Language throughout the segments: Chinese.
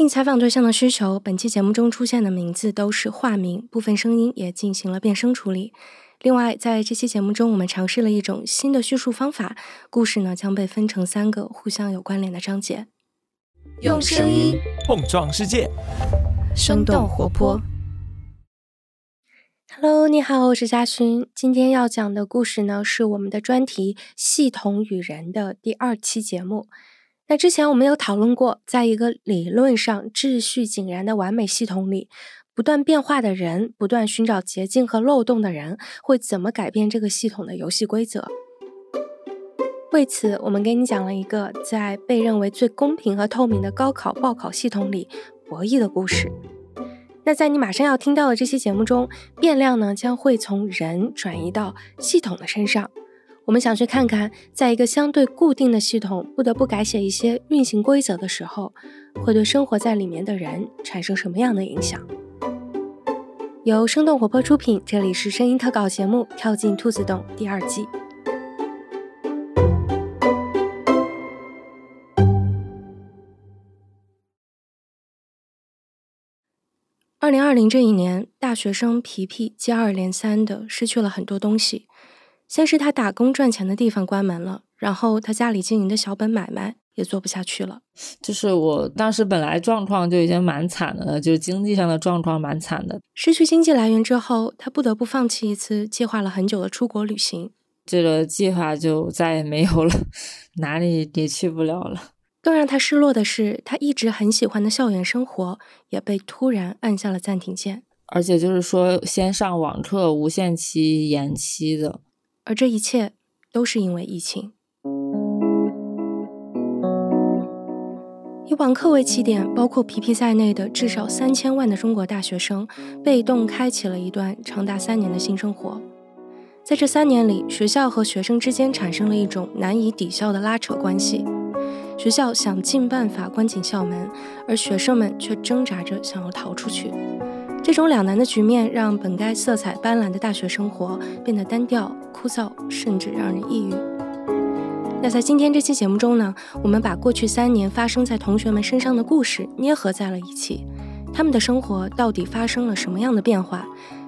应采访对象的需求，本期节目中出现的名字都是化名，部分声音也进行了变声处理。另外，在这期节目中，我们尝试了一种新的叙述方法，故事呢将被分成三个互相有关联的章节，用声音碰撞世界，生动活泼。Hello，你好，我是嘉勋。今天要讲的故事呢，是我们的专题《系统与人》的第二期节目。那之前我们有讨论过，在一个理论上秩序井然的完美系统里，不断变化的人，不断寻找捷径和漏洞的人，会怎么改变这个系统的游戏规则？为此，我们给你讲了一个在被认为最公平和透明的高考报考系统里博弈的故事。那在你马上要听到的这期节目中，变量呢将会从人转移到系统的身上。我们想去看看，在一个相对固定的系统不得不改写一些运行规则的时候，会对生活在里面的人产生什么样的影响？由生动活泼出品，这里是声音特稿节目《跳进兔子洞》第二季。二零二零这一年，大学生皮皮接二连三的失去了很多东西。先是他打工赚钱的地方关门了，然后他家里经营的小本买卖也做不下去了。就是我当时本来状况就已经蛮惨的了，就是经济上的状况蛮惨的。失去经济来源之后，他不得不放弃一次计划了很久的出国旅行。这个计划就再也没有了，哪里也去不了了。更让他失落的是，他一直很喜欢的校园生活也被突然按下了暂停键。而且就是说，先上网课无限期延期的。而这一切都是因为疫情。以网课为起点，包括皮皮在内的至少三千万的中国大学生，被动开启了一段长达三年的新生活。在这三年里，学校和学生之间产生了一种难以抵消的拉扯关系。学校想尽办法关紧校门，而学生们却挣扎着想要逃出去。这种两难的局面，让本该色彩斑斓的大学生活变得单调、枯燥，甚至让人抑郁。那在今天这期节目中呢，我们把过去三年发生在同学们身上的故事捏合在了一起。他们的生活到底发生了什么样的变化？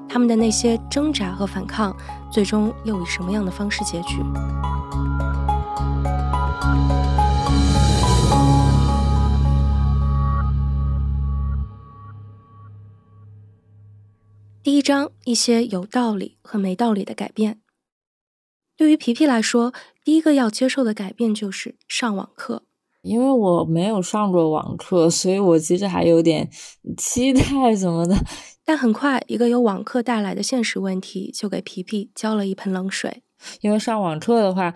他们的那些挣扎和反抗，最终又以什么样的方式结局？一章，一些有道理和没道理的改变。对于皮皮来说，第一个要接受的改变就是上网课。因为我没有上过网课，所以我其实还有点期待什么的。但很快，一个由网课带来的现实问题就给皮皮浇了一盆冷水。因为上网课的话。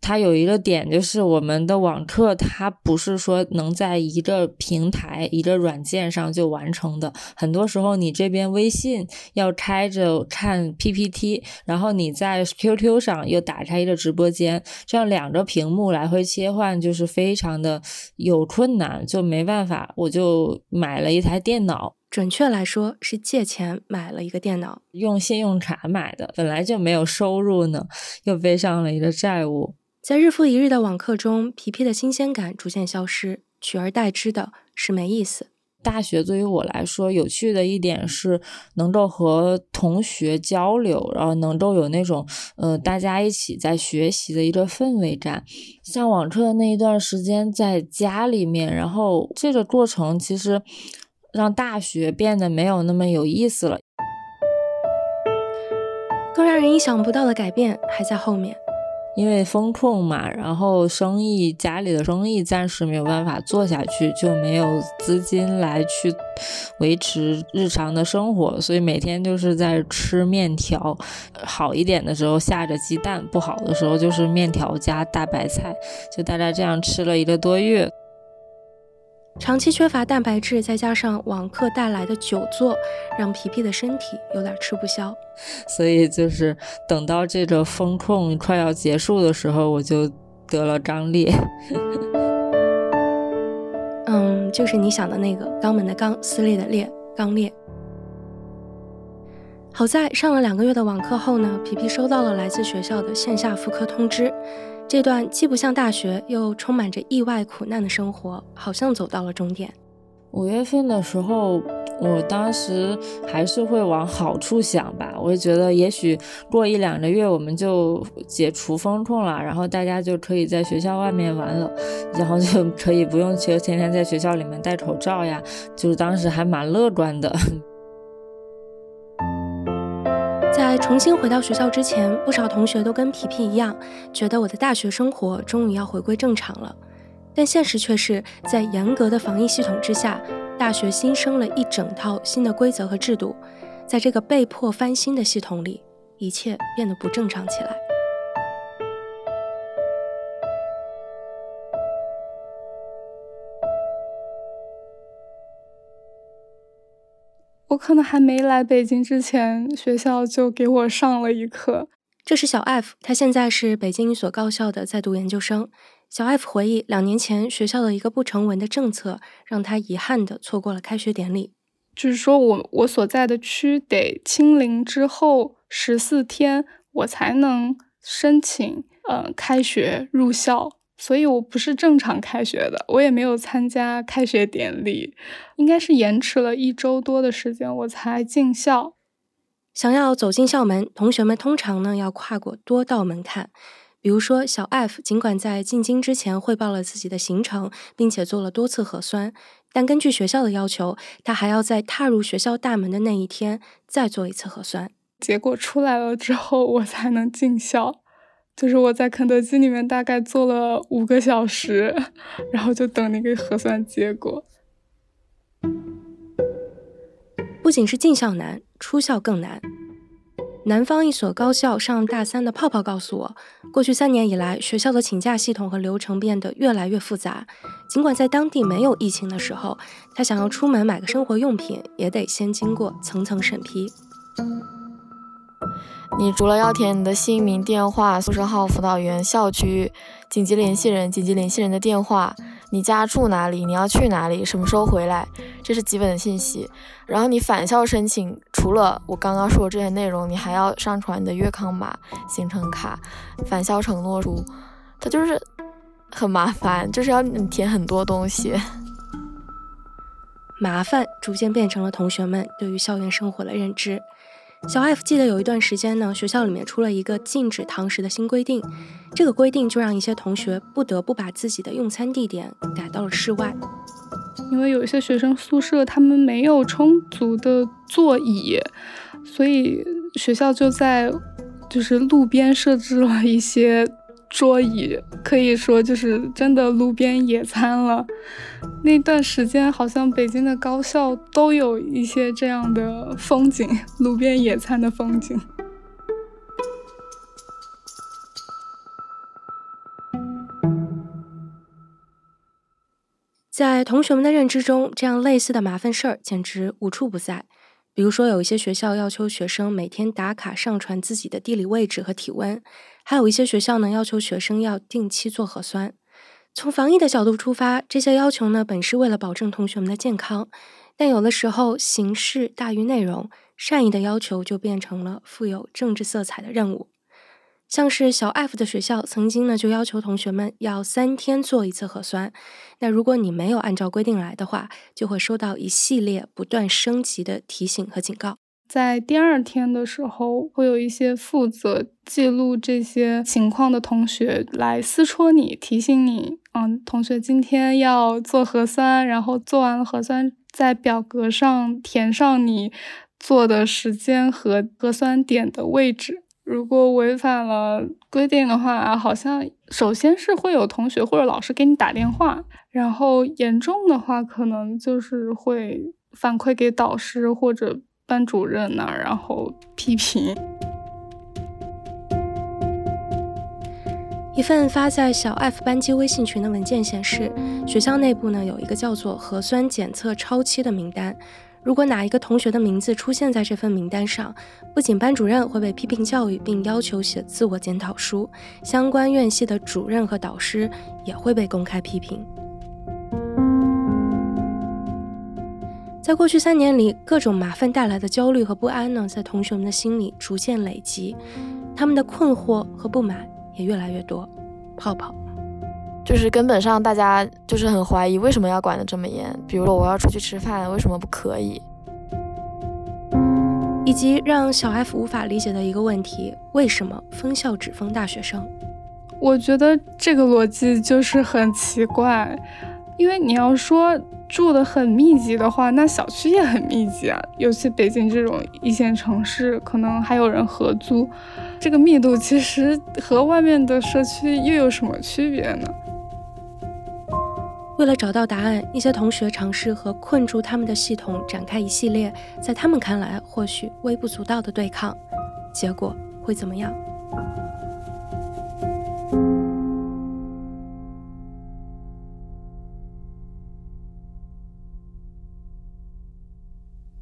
它有一个点，就是我们的网课，它不是说能在一个平台、一个软件上就完成的。很多时候，你这边微信要开着看 PPT，然后你在 QQ 上又打开一个直播间，这样两个屏幕来回切换，就是非常的有困难，就没办法。我就买了一台电脑，准确来说是借钱买了一个电脑，用信用卡买的，本来就没有收入呢，又背上了一个债务。在日复一日的网课中，皮皮的新鲜感逐渐消失，取而代之的是没意思。大学对于我来说，有趣的一点是能够和同学交流，然后能够有那种呃大家一起在学习的一个氛围感。像网课的那一段时间在家里面，然后这个过程其实让大学变得没有那么有意思了。更让人意想不到的改变还在后面。因为风控嘛，然后生意家里的生意暂时没有办法做下去，就没有资金来去维持日常的生活，所以每天就是在吃面条。好一点的时候下着鸡蛋，不好的时候就是面条加大白菜，就大概这样吃了一个多月。长期缺乏蛋白质，再加上网课带来的久坐，让皮皮的身体有点吃不消。所以就是等到这个风控快要结束的时候，我就得了肛裂。嗯，就是你想的那个肛门的肛，撕裂的裂，肛裂。好在上了两个月的网课后呢，皮皮收到了来自学校的线下复课通知。这段既不像大学，又充满着意外苦难的生活，好像走到了终点。五月份的时候，我当时还是会往好处想吧。我就觉得，也许过一两个月我们就解除封控了，然后大家就可以在学校外面玩了，然后就可以不用去天天在学校里面戴口罩呀。就是当时还蛮乐观的。在重新回到学校之前，不少同学都跟皮皮一样，觉得我的大学生活终于要回归正常了。但现实却是在严格的防疫系统之下，大学新生了一整套新的规则和制度，在这个被迫翻新的系统里，一切变得不正常起来。我可能还没来北京之前，学校就给我上了一课。这是小 F，他现在是北京一所高校的在读研究生。小 F 回忆，两年前学校的一个不成文的政策，让他遗憾的错过了开学典礼。就是说我我所在的区得清零之后十四天，我才能申请嗯开学入校，所以我不是正常开学的，我也没有参加开学典礼，应该是延迟了一周多的时间，我才进校。想要走进校门，同学们通常呢要跨过多道门槛。比如说，小 F 尽管在进京之前汇报了自己的行程，并且做了多次核酸，但根据学校的要求，他还要在踏入学校大门的那一天再做一次核酸。结果出来了之后，我才能进校。就是我在肯德基里面大概坐了五个小时，然后就等那个核酸结果。不仅是进校难，出校更难。南方一所高校上大三的泡泡告诉我，过去三年以来，学校的请假系统和流程变得越来越复杂。尽管在当地没有疫情的时候，他想要出门买个生活用品，也得先经过层层审批。你除了要填你的姓名、电话、宿舍号、辅导员、校区、紧急联系人、紧急联系人的电话。你家住哪里？你要去哪里？什么时候回来？这是基本的信息。然后你返校申请，除了我刚刚说的这些内容，你还要上传你的粤康码、行程卡、返校承诺书。它就是很麻烦，就是要你填很多东西。麻烦逐渐变成了同学们对于校园生活的认知。小 F 记得有一段时间呢，学校里面出了一个禁止堂食的新规定，这个规定就让一些同学不得不把自己的用餐地点改到了室外，因为有一些学生宿舍他们没有充足的座椅，所以学校就在就是路边设置了一些。桌椅可以说就是真的路边野餐了。那段时间好像北京的高校都有一些这样的风景，路边野餐的风景。在同学们的认知中，这样类似的麻烦事儿简直无处不在。比如说，有一些学校要求学生每天打卡上传自己的地理位置和体温。还有一些学校呢，要求学生要定期做核酸。从防疫的角度出发，这些要求呢，本是为了保证同学们的健康，但有的时候形式大于内容，善意的要求就变成了富有政治色彩的任务。像是小 F 的学校曾经呢，就要求同学们要三天做一次核酸。那如果你没有按照规定来的话，就会收到一系列不断升级的提醒和警告。在第二天的时候，会有一些负责记录这些情况的同学来私戳你，提醒你，嗯，同学今天要做核酸，然后做完了核酸，在表格上填上你做的时间和核酸点的位置。如果违反了规定的话，好像首先是会有同学或者老师给你打电话，然后严重的话，可能就是会反馈给导师或者。班主任那儿，然后批评。一份发在小 F 班级微信群的文件显示，学校内部呢有一个叫做“核酸检测超期”的名单。如果哪一个同学的名字出现在这份名单上，不仅班主任会被批评教育，并要求写自我检讨书，相关院系的主任和导师也会被公开批评。在过去三年里，各种麻烦带来的焦虑和不安呢，在同学们的心里逐渐累积，他们的困惑和不满也越来越多。泡泡，就是根本上大家就是很怀疑为什么要管得这么严。比如说我要出去吃饭，为什么不可以？以及让小 F 无法理解的一个问题：为什么封校只封大学生？我觉得这个逻辑就是很奇怪，因为你要说住的很密集的话，那小区也很密集啊。尤其北京这种一线城市，可能还有人合租，这个密度其实和外面的社区又有什么区别呢？为了找到答案，一些同学尝试和困住他们的系统展开一系列在他们看来或许微不足道的对抗，结果会怎么样？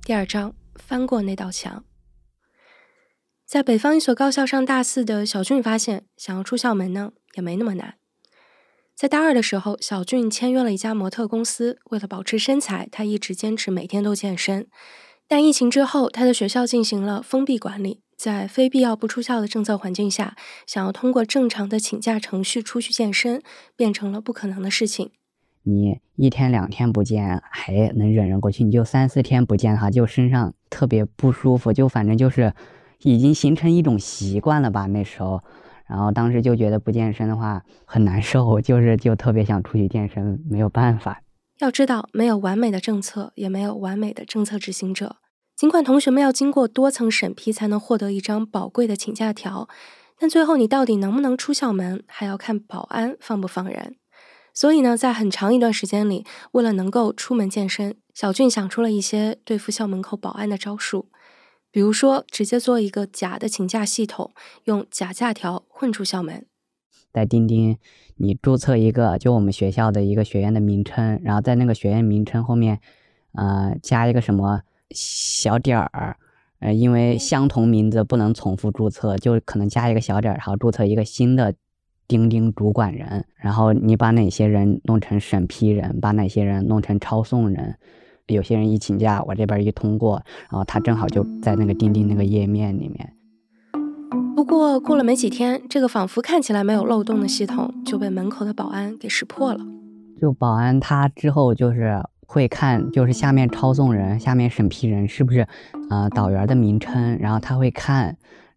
第二章，翻过那道墙。在北方一所高校上大四的小俊发现，想要出校门呢，也没那么难。在大二的时候，小俊签约了一家模特公司。为了保持身材，他一直坚持每天都健身。但疫情之后，他的学校进行了封闭管理，在非必要不出校的政策环境下，想要通过正常的请假程序出去健身，变成了不可能的事情。你一天两天不见还能忍忍过去，你就三四天不见他，就身上特别不舒服，就反正就是已经形成一种习惯了吧？那时候。然后当时就觉得不健身的话很难受，就是就特别想出去健身，没有办法。要知道，没有完美的政策，也没有完美的政策执行者。尽管同学们要经过多层审批才能获得一张宝贵的请假条，但最后你到底能不能出校门，还要看保安放不放人。所以呢，在很长一段时间里，为了能够出门健身，小俊想出了一些对付校门口保安的招数。比如说，直接做一个假的请假系统，用假假条混出校门。在钉钉，你注册一个就我们学校的一个学院的名称，然后在那个学院名称后面，呃，加一个什么小点儿，呃，因为相同名字不能重复注册，就可能加一个小点儿，然后注册一个新的钉钉主管人，然后你把哪些人弄成审批人，把哪些人弄成抄送人。有些人一请假，我这边一通过，然后他正好就在那个钉钉那个页面里面。不过过了没几天，这个仿佛看起来没有漏洞的系统就被门口的保安给识破了。就保安他之后就是会看，就是下面抄送人、下面审批人是不是呃导员的名称，然后他会看，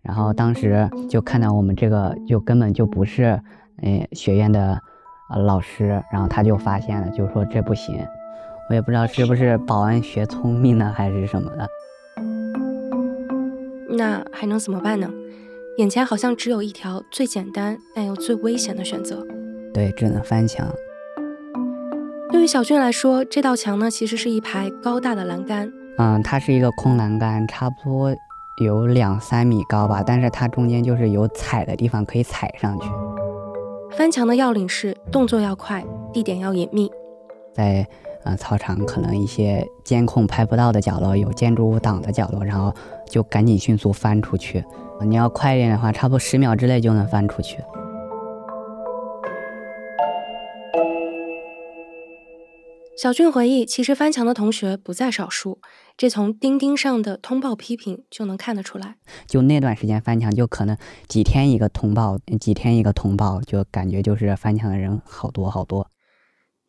然后当时就看到我们这个就根本就不是呃学院的呃老师，然后他就发现了，就说这不行。我也不知道是不是保安学聪明了还是什么的，那还能怎么办呢？眼前好像只有一条最简单但又最危险的选择。对，只能翻墙。对于小俊来说，这道墙呢，其实是一排高大的栏杆。嗯，它是一个空栏杆，差不多有两三米高吧，但是它中间就是有踩的地方可以踩上去。翻墙的要领是动作要快，地点要隐秘，在。呃，操场可能一些监控拍不到的角落，有建筑物挡的角落，然后就赶紧迅速翻出去。你要快一点的话，差不多十秒之内就能翻出去。小俊回忆，其实翻墙的同学不在少数，这从钉钉上的通报批评就能看得出来。就那段时间翻墙，就可能几天一个通报，几天一个通报，就感觉就是翻墙的人好多好多。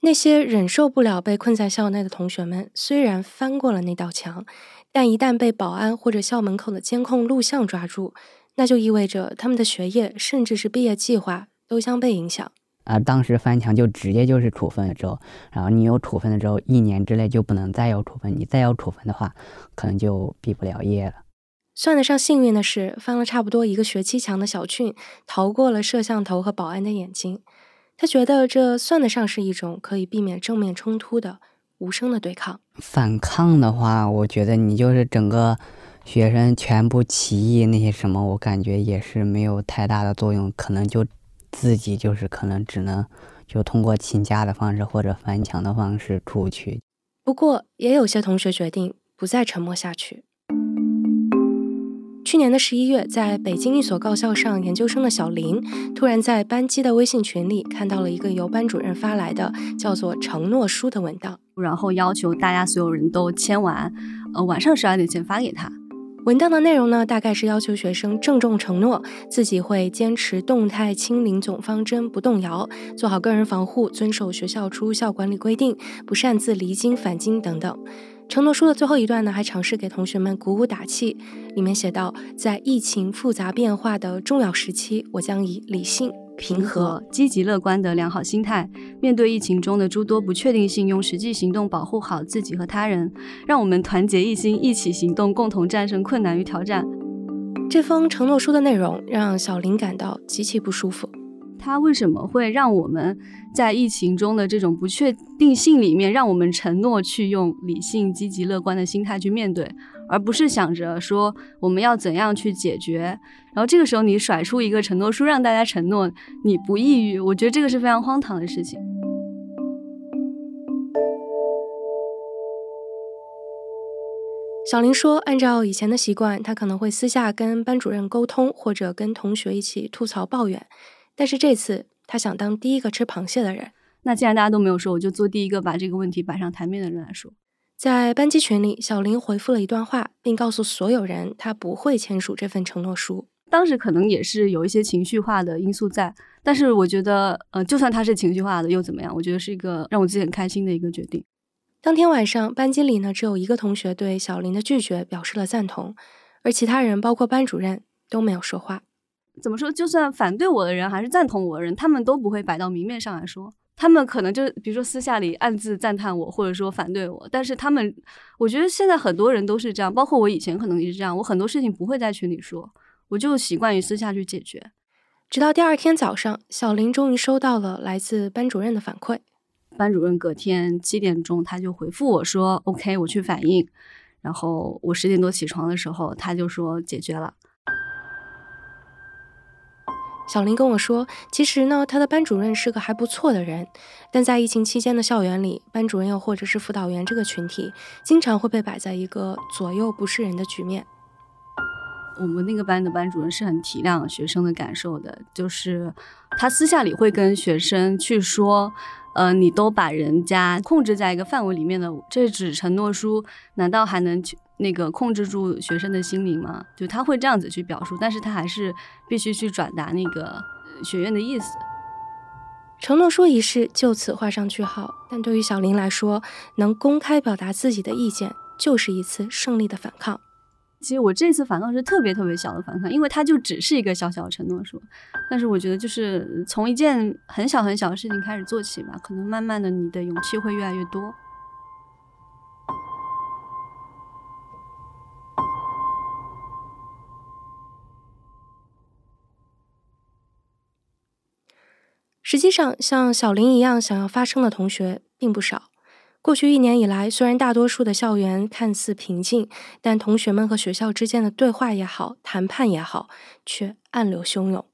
那些忍受不了被困在校内的同学们，虽然翻过了那道墙，但一旦被保安或者校门口的监控录像抓住，那就意味着他们的学业甚至是毕业计划都将被影响。啊，当时翻墙就直接就是处分了之后，然后你有处分了之后，一年之内就不能再有处分，你再有处分的话，可能就毕不了业了。算得上幸运的是，翻了差不多一个学期墙的小俊，逃过了摄像头和保安的眼睛。他觉得这算得上是一种可以避免正面冲突的无声的对抗。反抗的话，我觉得你就是整个学生全部起义那些什么，我感觉也是没有太大的作用，可能就自己就是可能只能就通过请假的方式或者翻墙的方式出去。不过，也有些同学决定不再沉默下去。去年的十一月，在北京一所高校上研究生的小林，突然在班级的微信群里看到了一个由班主任发来的叫做“承诺书”的文档，然后要求大家所有人都签完，呃，晚上十二点前发给他。文档的内容呢，大概是要求学生郑重承诺自己会坚持动态清零总方针不动摇，做好个人防护，遵守学校出入校管理规定，不擅自离京返京等等。承诺书的最后一段呢，还尝试给同学们鼓舞打气，里面写道：“在疫情复杂变化的重要时期，我将以理性。”平和、积极乐观的良好心态，面对疫情中的诸多不确定性，用实际行动保护好自己和他人。让我们团结一心，一起行动，共同战胜困难与挑战。这封承诺书的内容让小林感到极其不舒服。他为什么会让我们在疫情中的这种不确定性里面，让我们承诺去用理性、积极、乐观的心态去面对？而不是想着说我们要怎样去解决，然后这个时候你甩出一个承诺书让大家承诺你不抑郁，我觉得这个是非常荒唐的事情。小林说，按照以前的习惯，他可能会私下跟班主任沟通，或者跟同学一起吐槽抱怨，但是这次他想当第一个吃螃蟹的人。那既然大家都没有说，我就做第一个把这个问题摆上台面的人来说。在班级群里，小林回复了一段话，并告诉所有人他不会签署这份承诺书。当时可能也是有一些情绪化的因素在，但是我觉得，呃，就算他是情绪化的又怎么样？我觉得是一个让我自己很开心的一个决定。当天晚上，班级里呢只有一个同学对小林的拒绝表示了赞同，而其他人，包括班主任，都没有说话。怎么说？就算反对我的人还是赞同我的人，他们都不会摆到明面上来说。他们可能就比如说私下里暗自赞叹我，或者说反对我，但是他们，我觉得现在很多人都是这样，包括我以前可能也是这样，我很多事情不会在群里说，我就习惯于私下去解决。直到第二天早上，小林终于收到了来自班主任的反馈，班主任隔天七点钟他就回复我说：“OK，我去反映。”然后我十点多起床的时候，他就说解决了。小林跟我说，其实呢，他的班主任是个还不错的人，但在疫情期间的校园里，班主任又或者是辅导员这个群体，经常会被摆在一个左右不是人的局面。我们那个班的班主任是很体谅学生的感受的，就是他私下里会跟学生去说，呃，你都把人家控制在一个范围里面的这纸承诺书，难道还能去？那个控制住学生的心灵嘛，就他会这样子去表述，但是他还是必须去转达那个学院的意思。承诺书一事就此画上句号，但对于小林来说，能公开表达自己的意见，就是一次胜利的反抗。其实我这次反抗是特别特别小的反抗，因为它就只是一个小小的承诺书，但是我觉得就是从一件很小很小的事情开始做起吧，可能慢慢的你的勇气会越来越多。实际上，像小林一样想要发声的同学并不少。过去一年以来，虽然大多数的校园看似平静，但同学们和学校之间的对话也好，谈判也好，却暗流汹涌。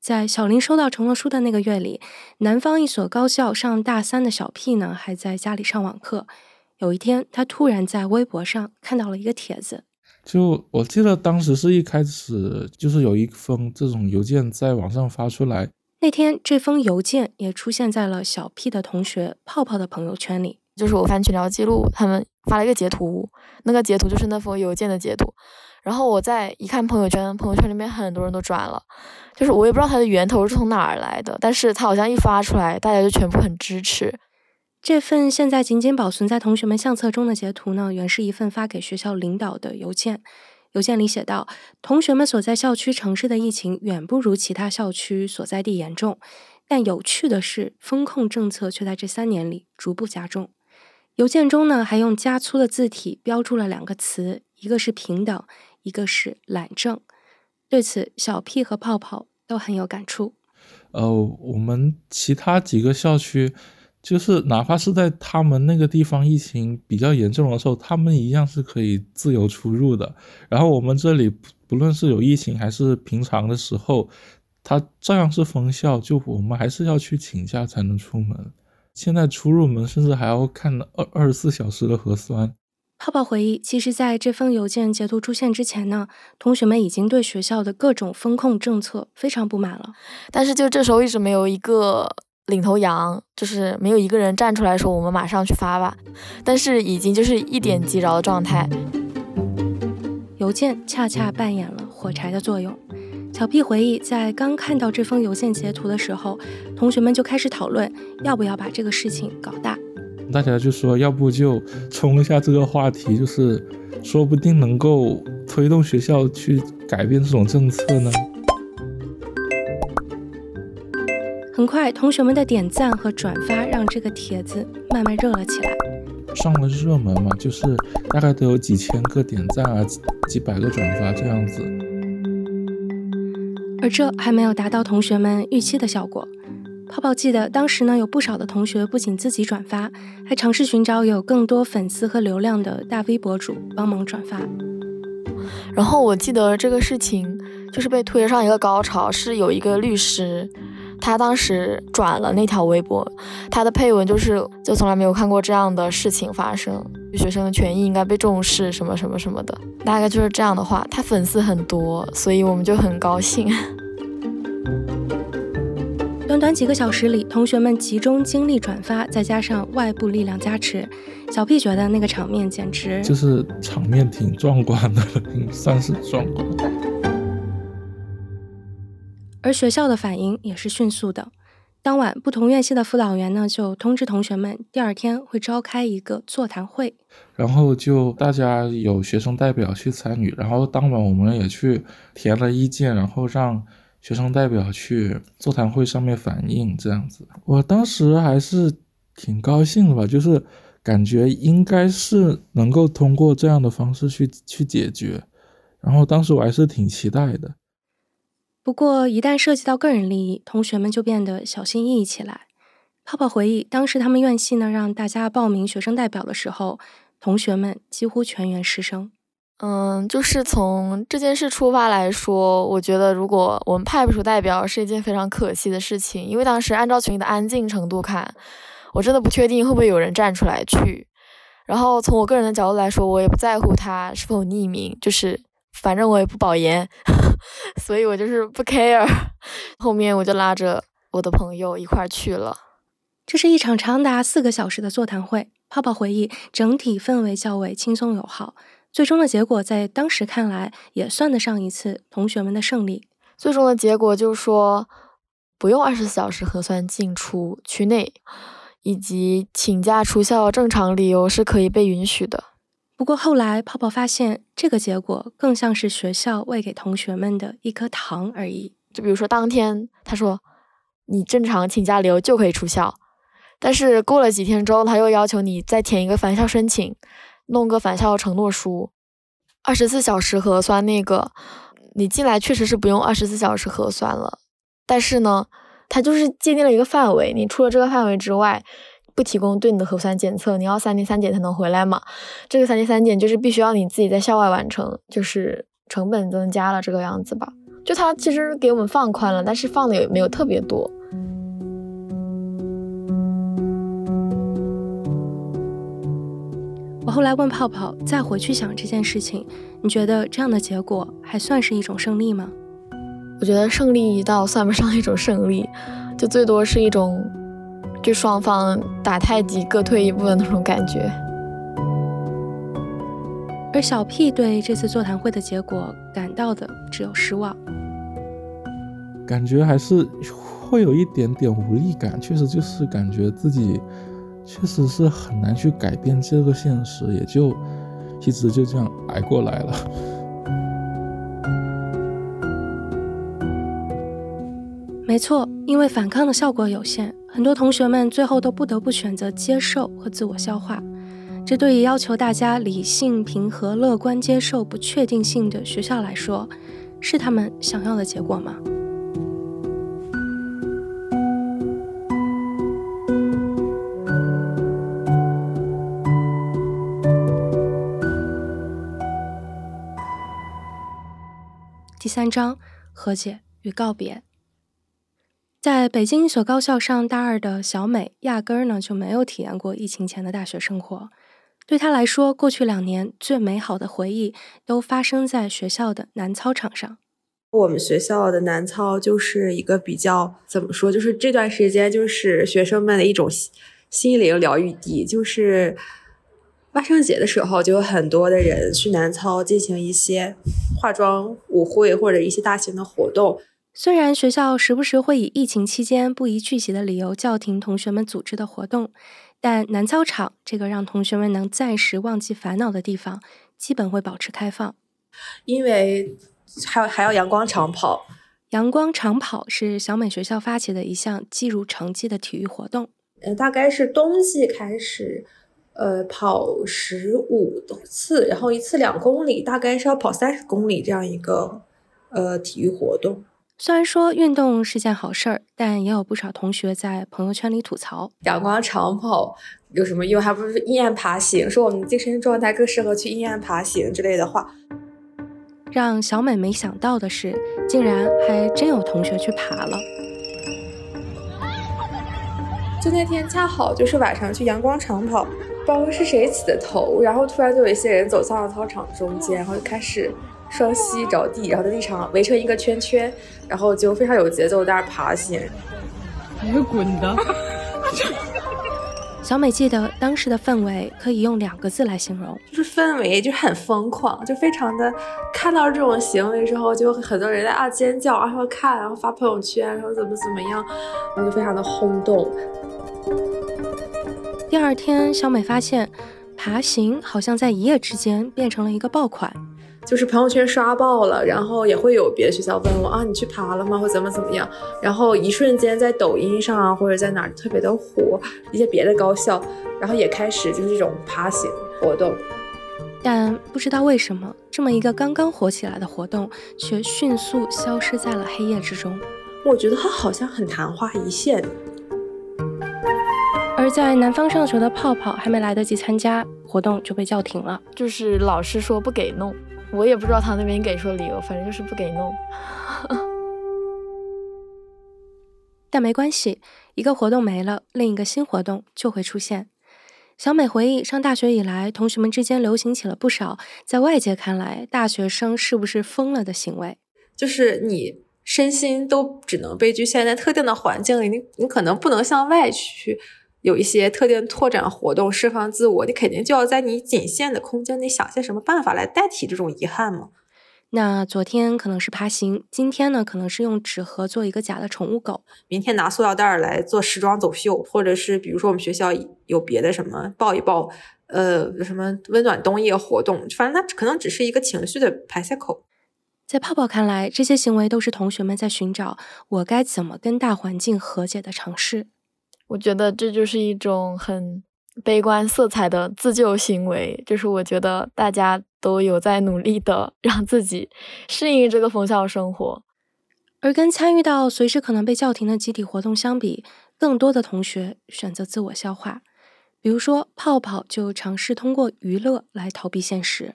在小林收到承诺书的那个月里，南方一所高校上大三的小 P 呢，还在家里上网课。有一天，他突然在微博上看到了一个帖子，就我记得当时是一开始就是有一封这种邮件在网上发出来。那天，这封邮件也出现在了小 P 的同学泡泡的朋友圈里。就是我翻群聊记录，他们发了一个截图，那个截图就是那封邮件的截图。然后我再一看朋友圈，朋友圈里面很多人都转了。就是我也不知道它的源头是从哪儿来的，但是它好像一发出来，大家就全部很支持。这份现在仅仅保存在同学们相册中的截图呢，原是一份发给学校领导的邮件。邮件里写道：“同学们所在校区城市的疫情远不如其他校区所在地严重，但有趣的是，风控政策却在这三年里逐步加重。”邮件中呢，还用加粗的字体标注了两个词，一个是平等，一个是懒政。对此，小 P 和泡泡都很有感触。呃，我们其他几个校区。就是哪怕是在他们那个地方疫情比较严重的时候，他们一样是可以自由出入的。然后我们这里不论是有疫情还是平常的时候，它照样是封校，就我们还是要去请假才能出门。现在出入门甚至还要看二二十四小时的核酸。泡泡回忆，其实在这封邮件截图出现之前呢，同学们已经对学校的各种风控政策非常不满了。但是就这时候一直没有一个。领头羊就是没有一个人站出来说我们马上去发吧，但是已经就是一点即着的状态。邮件恰恰扮演了火柴的作用。小 P 回忆，在刚看到这封邮件截图的时候，同学们就开始讨论要不要把这个事情搞大。大家就说，要不就冲一下这个话题，就是说不定能够推动学校去改变这种政策呢。很快，同学们的点赞和转发让这个帖子慢慢热了起来，上了热门嘛，就是大概都有几千个点赞啊，几百个转发这样子。而这还没有达到同学们预期的效果。泡泡记得当时呢，有不少的同学不仅自己转发，还尝试寻找有更多粉丝和流量的大 V 博主帮忙转发。然后我记得这个事情就是被推上一个高潮，是有一个律师。他当时转了那条微博，他的配文就是就从来没有看过这样的事情发生，学生的权益应该被重视，什么什么什么的，大概就是这样的话。他粉丝很多，所以我们就很高兴。短短几个小时里，同学们集中精力转发，再加上外部力量加持，小 P 觉得那个场面简直就是场面挺壮观的，算是壮观。而学校的反应也是迅速的。当晚，不同院系的辅导员呢就通知同学们，第二天会召开一个座谈会。然后就大家有学生代表去参与，然后当晚我们也去填了意见，然后让学生代表去座谈会上面反映。这样子，我当时还是挺高兴的吧，就是感觉应该是能够通过这样的方式去去解决。然后当时我还是挺期待的。不过，一旦涉及到个人利益，同学们就变得小心翼翼起来。泡泡回忆，当时他们院系呢让大家报名学生代表的时候，同学们几乎全员失声。嗯，就是从这件事出发来说，我觉得如果我们派不出代表，是一件非常可惜的事情。因为当时按照群里的安静程度看，我真的不确定会不会有人站出来去。然后从我个人的角度来说，我也不在乎他是否匿名，就是。反正我也不保研，所以我就是不 care。后面我就拉着我的朋友一块儿去了。这是一场长达四个小时的座谈会。泡泡回忆，整体氛围较为轻松友好。最终的结果在当时看来也算得上一次同学们的胜利。最终的结果就是说，不用二十四小时核酸进出区内，以及请假出校正常理由是可以被允许的。不过后来，泡泡发现这个结果更像是学校喂给同学们的一颗糖而已。就比如说当天他说你正常请假理由就可以出校，但是过了几天之后，他又要求你再填一个返校申请，弄个返校承诺书。二十四小时核酸那个，你进来确实是不用二十四小时核酸了，但是呢，他就是界定了一个范围，你出了这个范围之外。不提供对你的核酸检测，你要三天三检才能回来嘛？这个三天三检就是必须要你自己在校外完成，就是成本增加了这个样子吧？就他其实给我们放宽了，但是放的也没有特别多。我后来问泡泡，再回去想这件事情，你觉得这样的结果还算是一种胜利吗？我觉得胜利倒算不上一种胜利，就最多是一种。就双方打太极各退一步的那种感觉，而小 P 对这次座谈会的结果感到的只有失望，感觉还是会有一点点无力感，确实就是感觉自己确实是很难去改变这个现实，也就一直就这样挨过来了。没错，因为反抗的效果有限。很多同学们最后都不得不选择接受和自我消化，这对于要求大家理性、平和、乐观接受不确定性的学校来说，是他们想要的结果吗？第三章：和解与告别。在北京一所高校上大二的小美，压根儿呢就没有体验过疫情前的大学生活。对她来说，过去两年最美好的回忆都发生在学校的男操场上。我们学校的男操就是一个比较怎么说，就是这段时间就是学生们的一种心灵疗愈地，就是。万圣节的时候，就有很多的人去南操进行一些化妆舞会或者一些大型的活动。虽然学校时不时会以疫情期间不宜聚集的理由叫停同学们组织的活动，但南操场这个让同学们能暂时忘记烦恼的地方，基本会保持开放。因为还有还要阳光长跑，阳光长跑是小美学校发起的一项计入成绩的体育活动。呃，大概是冬季开始，呃，跑十五次，然后一次两公里，大概是要跑三十公里这样一个呃体育活动。虽然说运动是件好事儿，但也有不少同学在朋友圈里吐槽：阳光长跑有什么用？还不如阴暗爬行，说我们精神状态更适合去阴暗爬行之类的话。让小美没想到的是，竟然还真有同学去爬了。就那天恰好就是晚上去阳光长跑，不知道是谁起的头，然后突然就有一些人走向了操场中间，然后就开始双膝着地，然后在地上围成一个圈圈，然后就非常有节奏在那爬行。你个滚的！小美记得当时的氛围可以用两个字来形容，就是氛围，就很疯狂，就非常的看到这种行为之后，就很多人在啊尖叫，然后看，然后发朋友圈，然后怎么怎么样，然后就非常的轰动。第二天，小美发现爬行好像在一夜之间变成了一个爆款，就是朋友圈刷爆了，然后也会有别的学校问我啊，你去爬了吗？或怎么怎么样？然后一瞬间在抖音上啊，或者在哪儿特别的火，一些别的高校，然后也开始就是这种爬行活动。但不知道为什么，这么一个刚刚火起来的活动，却迅速消失在了黑夜之中。我觉得它好像很昙花一现。而在南方上学的泡泡还没来得及参加活动就被叫停了，就是老师说不给弄，我也不知道他那边给出的理由，反正就是不给弄。但没关系，一个活动没了，另一个新活动就会出现。小美回忆，上大学以来，同学们之间流行起了不少在外界看来大学生是不是疯了的行为，就是你身心都只能被局限在特定的环境里，你你可能不能向外去。有一些特定拓展活动，释放自我，你肯定就要在你仅限的空间内想些什么办法来代替这种遗憾嘛。那昨天可能是爬行，今天呢可能是用纸盒做一个假的宠物狗，明天拿塑料袋来做时装走秀，或者是比如说我们学校有别的什么抱一抱，呃，什么温暖冬夜活动，反正它可能只是一个情绪的排泄口。在泡泡看来，这些行为都是同学们在寻找我该怎么跟大环境和解的尝试。我觉得这就是一种很悲观色彩的自救行为，就是我觉得大家都有在努力的让自己适应这个封校生活，而跟参与到随时可能被叫停的集体活动相比，更多的同学选择自我消化。比如说，泡泡就尝试通过娱乐来逃避现实。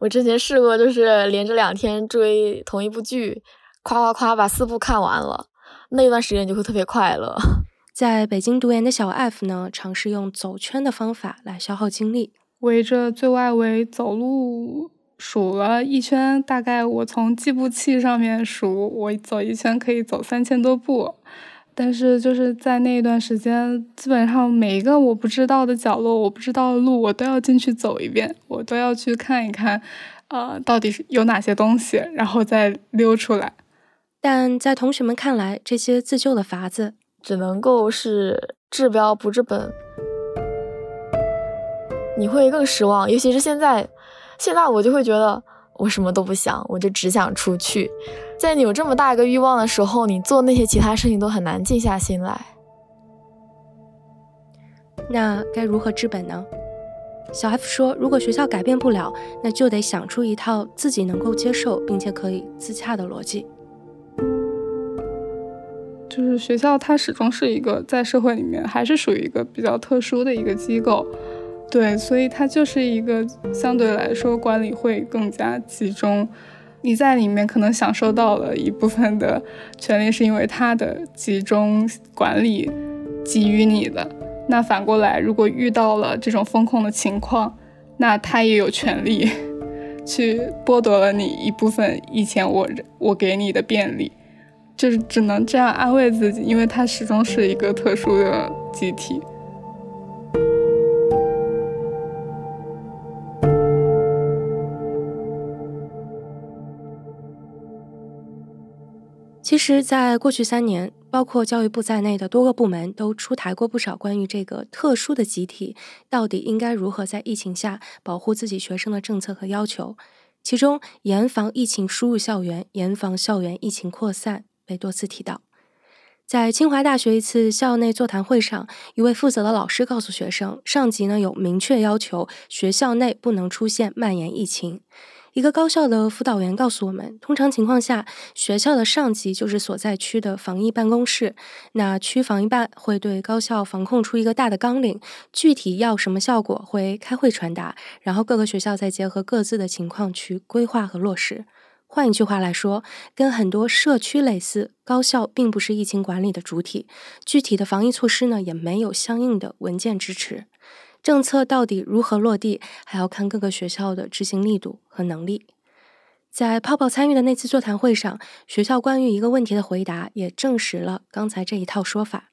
我之前试过，就是连着两天追同一部剧，夸夸夸把四部看完了，那段时间就会特别快乐。在北京读研的小 F 呢，尝试用走圈的方法来消耗精力，围着最外围走路，数了一圈，大概我从计步器上面数，我走一圈可以走三千多步。但是就是在那一段时间，基本上每一个我不知道的角落，我不知道的路，我都要进去走一遍，我都要去看一看，呃，到底是有哪些东西，然后再溜出来。但在同学们看来，这些自救的法子。只能够是治标不治本，你会更失望。尤其是现在，现在我就会觉得我什么都不想，我就只想出去。在你有这么大一个欲望的时候，你做那些其他事情都很难静下心来。那该如何治本呢？小 F 说：“如果学校改变不了，那就得想出一套自己能够接受并且可以自洽的逻辑。”就是学校，它始终是一个在社会里面还是属于一个比较特殊的一个机构，对，所以它就是一个相对来说管理会更加集中。你在里面可能享受到了一部分的权利，是因为它的集中管理给予你的。那反过来，如果遇到了这种风控的情况，那他也有权利 去剥夺了你一部分以前我我给你的便利。就是只能这样安慰自己因为它始终是一个特殊的集体。其实在过去三年包括教育部在内的多个部门都出台过不少关于这个特殊的集体到底应该如何在疫情下保护自己学生的政策和要求。其中严防疫情输入校园严防校园疫情扩散被多次提到。在清华大学一次校内座谈会上，一位负责的老师告诉学生，上级呢有明确要求，学校内不能出现蔓延疫情。一个高校的辅导员告诉我们，通常情况下，学校的上级就是所在区的防疫办公室。那区防疫办会对高校防控出一个大的纲领，具体要什么效果会开会传达，然后各个学校再结合各自的情况去规划和落实。换一句话来说，跟很多社区类似，高校并不是疫情管理的主体，具体的防疫措施呢也没有相应的文件支持。政策到底如何落地，还要看各个学校的执行力度和能力。在泡泡参与的那次座谈会上，学校关于一个问题的回答也证实了刚才这一套说法。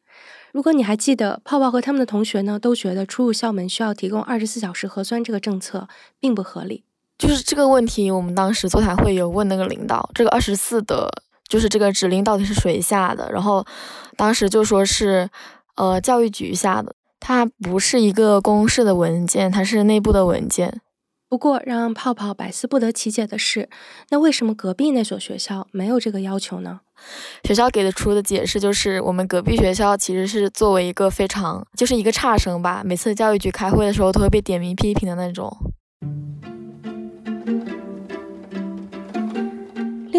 如果你还记得，泡泡和他们的同学呢，都觉得出入校门需要提供二十四小时核酸这个政策并不合理。就是这个问题，我们当时座谈会有问那个领导，这个二十四的，就是这个指令到底是谁下的？然后当时就说是，呃，教育局下的。它不是一个公示的文件，它是内部的文件。不过，让泡泡百思不得其解的是，那为什么隔壁那所学校没有这个要求呢？学校给的出的解释就是，我们隔壁学校其实是作为一个非常就是一个差生吧，每次教育局开会的时候都会被点名批评的那种。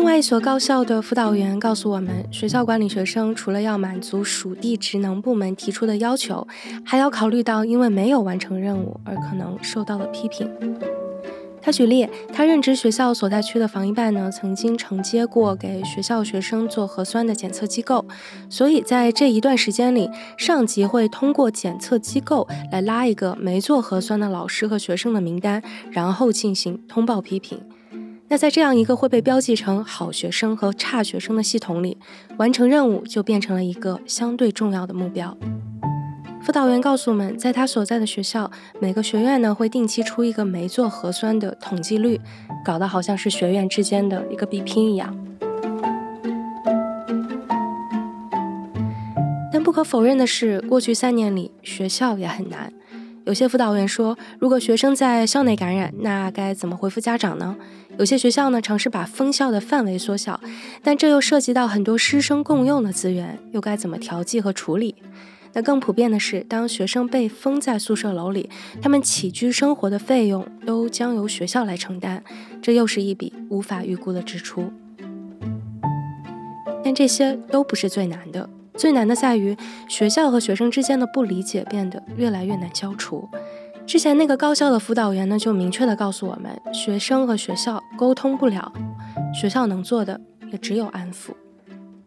外一所高校的辅导员告诉我们，学校管理学生除了要满足属地职能部门提出的要求，还要考虑到因为没有完成任务而可能受到的批评。他举例，他任职学校所在区的防疫办呢，曾经承接过给学校学生做核酸的检测机构，所以在这一段时间里，上级会通过检测机构来拉一个没做核酸的老师和学生的名单，然后进行通报批评。那在这样一个会被标记成好学生和差学生的系统里，完成任务就变成了一个相对重要的目标。辅导员告诉我们，在他所在的学校，每个学院呢会定期出一个没做核酸的统计率，搞得好像是学院之间的一个比拼一样。但不可否认的是，过去三年里，学校也很难。有些辅导员说，如果学生在校内感染，那该怎么回复家长呢？有些学校呢尝试把封校的范围缩小，但这又涉及到很多师生共用的资源，又该怎么调剂和处理？那更普遍的是，当学生被封在宿舍楼里，他们起居生活的费用都将由学校来承担，这又是一笔无法预估的支出。但这些都不是最难的。最难的在于，学校和学生之间的不理解变得越来越难消除。之前那个高校的辅导员呢，就明确的告诉我们，学生和学校沟通不了，学校能做的也只有安抚。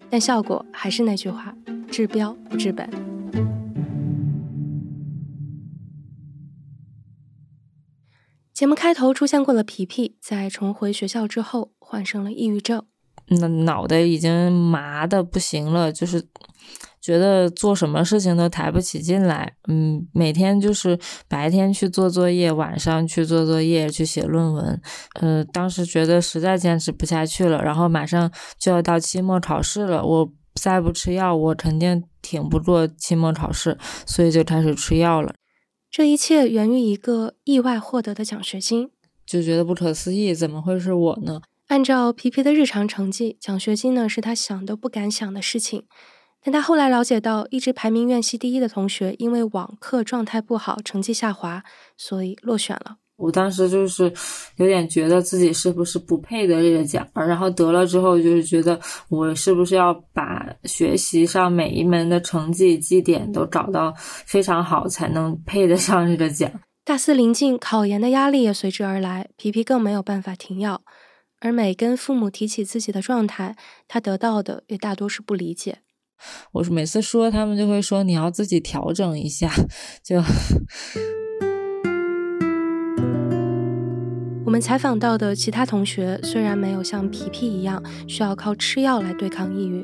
但效果还是那句话，治标不治本。节目开头出现过的皮皮，在重回学校之后，患上了抑郁症。那脑袋已经麻的不行了，就是觉得做什么事情都抬不起劲来。嗯，每天就是白天去做作业，晚上去做作业，去写论文。呃，当时觉得实在坚持不下去了，然后马上就要到期末考试了，我再不吃药，我肯定挺不过期末考试，所以就开始吃药了。这一切源于一个意外获得的奖学金，就觉得不可思议，怎么会是我呢？按照皮皮的日常成绩，奖学金呢是他想都不敢想的事情。但他后来了解到，一直排名院系第一的同学因为网课状态不好，成绩下滑，所以落选了。我当时就是有点觉得自己是不是不配得这个奖，然后得了之后，就是觉得我是不是要把学习上每一门的成绩绩点都找到非常好，才能配得上这个奖。大四临近，考研的压力也随之而来，皮皮更没有办法停药。而每跟父母提起自己的状态，他得到的也大多是不理解。我每次说，他们就会说你要自己调整一下。就我们采访到的其他同学，虽然没有像皮皮一样需要靠吃药来对抗抑郁，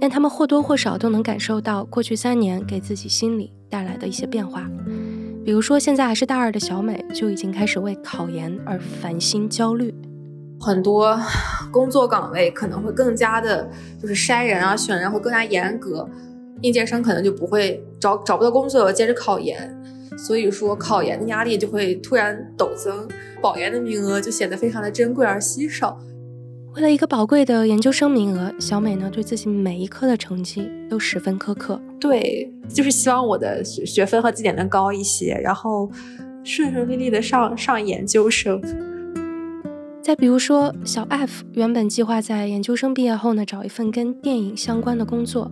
但他们或多或少都能感受到过去三年给自己心理带来的一些变化。比如说，现在还是大二的小美就已经开始为考研而烦心焦虑。很多工作岗位可能会更加的，就是筛人啊、选人会更加严格，应届生可能就不会找找不到工作，接着考研，所以说考研的压力就会突然陡增，保研的名额就显得非常的珍贵而稀少。为了一个宝贵的研究生名额，小美呢对自己每一科的成绩都十分苛刻。对，就是希望我的学学分和绩点能高一些，然后顺顺利利的上上研究生。再比如说，小 F 原本计划在研究生毕业后呢找一份跟电影相关的工作，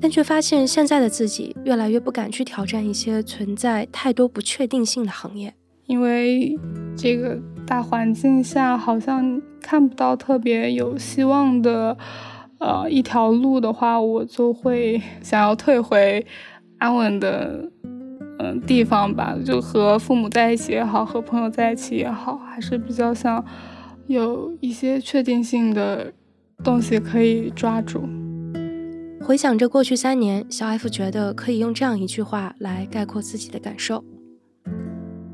但却发现现在的自己越来越不敢去挑战一些存在太多不确定性的行业，因为这个大环境下好像。看不到特别有希望的，呃，一条路的话，我就会想要退回安稳的，嗯，地方吧。就和父母在一起也好，和朋友在一起也好，还是比较想有一些确定性的东西可以抓住。回想着过去三年，小 F 觉得可以用这样一句话来概括自己的感受：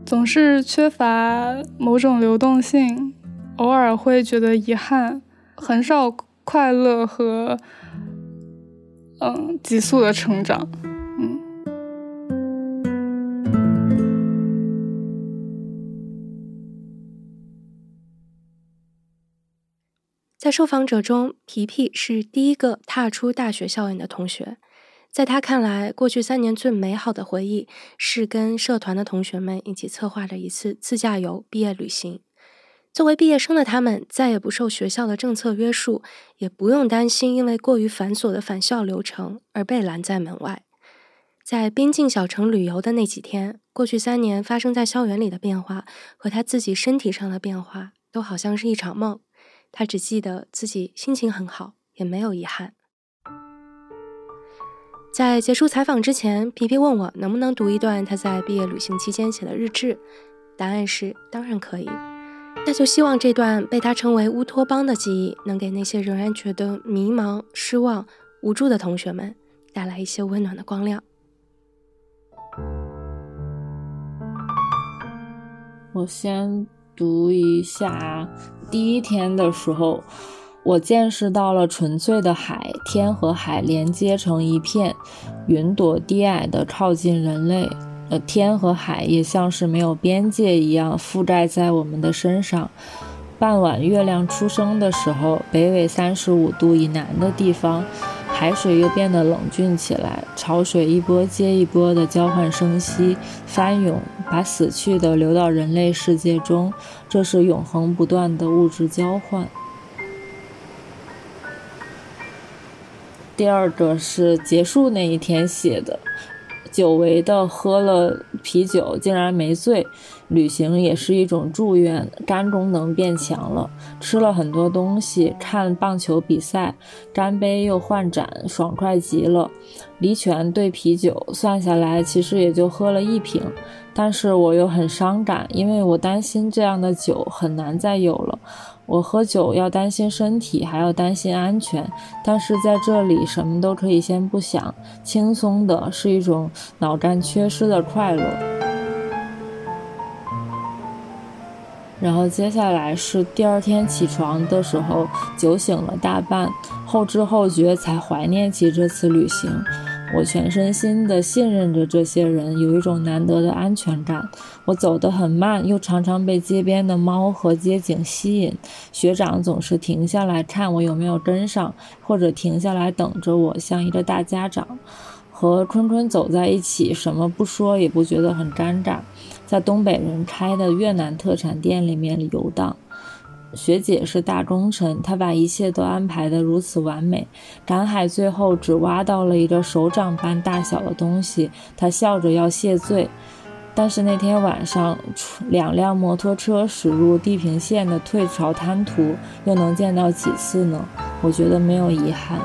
总是缺乏某种流动性。偶尔会觉得遗憾，很少快乐和嗯急速的成长，在受访者中，皮皮是第一个踏出大学校园的同学。在他看来，过去三年最美好的回忆是跟社团的同学们一起策划的一次自驾游毕业旅行。作为毕业生的他们，再也不受学校的政策约束，也不用担心因为过于繁琐的返校流程而被拦在门外。在边境小城旅游的那几天，过去三年发生在校园里的变化和他自己身体上的变化，都好像是一场梦。他只记得自己心情很好，也没有遗憾。在结束采访之前，皮皮问我能不能读一段他在毕业旅行期间写的日志，答案是当然可以。那就希望这段被他称为乌托邦的记忆，能给那些仍然觉得迷茫、失望、无助的同学们带来一些温暖的光亮。我先读一下第一天的时候，我见识到了纯粹的海，天和海连接成一片，云朵低矮的靠近人类。呃，天和海也像是没有边界一样覆盖在我们的身上。傍晚，月亮出生的时候，北纬三十五度以南的地方，海水又变得冷峻起来，潮水一波接一波的交换生息、翻涌，把死去的流到人类世界中。这是永恒不断的物质交换。第二个是结束那一天写的。久违的喝了啤酒，竟然没醉。旅行也是一种祝愿，肝功能变强了。吃了很多东西，看棒球比赛，干杯又换盏，爽快极了。离泉兑啤酒，算下来其实也就喝了一瓶，但是我又很伤感，因为我担心这样的酒很难再有了。我喝酒要担心身体，还要担心安全，但是在这里什么都可以先不想，轻松的是一种脑干缺失的快乐。然后接下来是第二天起床的时候，酒醒了大半，后知后觉才怀念起这次旅行。我全身心地信任着这些人，有一种难得的安全感。我走得很慢，又常常被街边的猫和街景吸引。学长总是停下来看我有没有跟上，或者停下来等着我，像一个大家长。和坤坤走在一起，什么不说也不觉得很尴尬。在东北人开的越南特产店里面游荡。学姐是大功臣，她把一切都安排得如此完美。赶海最后只挖到了一个手掌般大小的东西，她笑着要谢罪。但是那天晚上，两辆摩托车驶入地平线的退潮滩涂，又能见到几次呢？我觉得没有遗憾。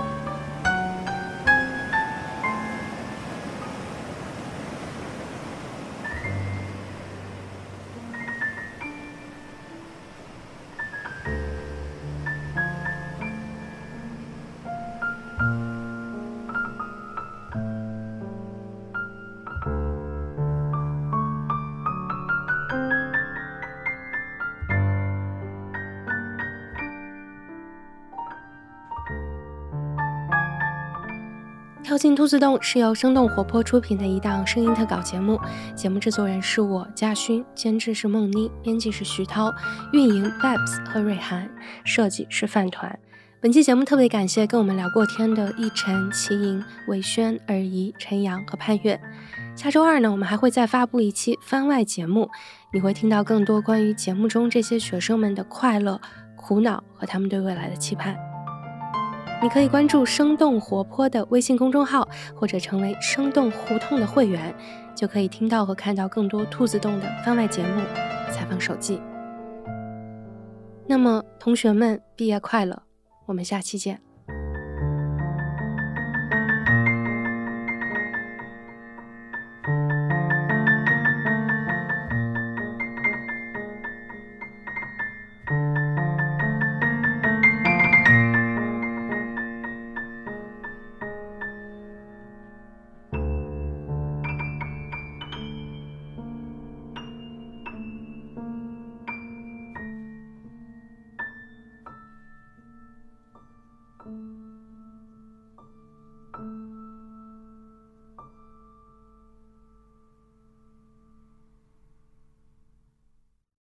进兔子洞是由生动活泼出品的一档声音特稿节目，节目制作人是我嘉勋，监制是梦妮，编辑是徐涛，运营 Babs 和瑞涵，设计是饭团。本期节目特别感谢跟我们聊过天的逸晨、齐莹、韦轩、尔怡、陈阳和潘越。下周二呢，我们还会再发布一期番外节目，你会听到更多关于节目中这些学生们的快乐、苦恼和他们对未来的期盼。你可以关注生动活泼的微信公众号，或者成为生动胡同的会员，就可以听到和看到更多兔子洞的番外节目、采访手记。那么，同学们，毕业快乐！我们下期见。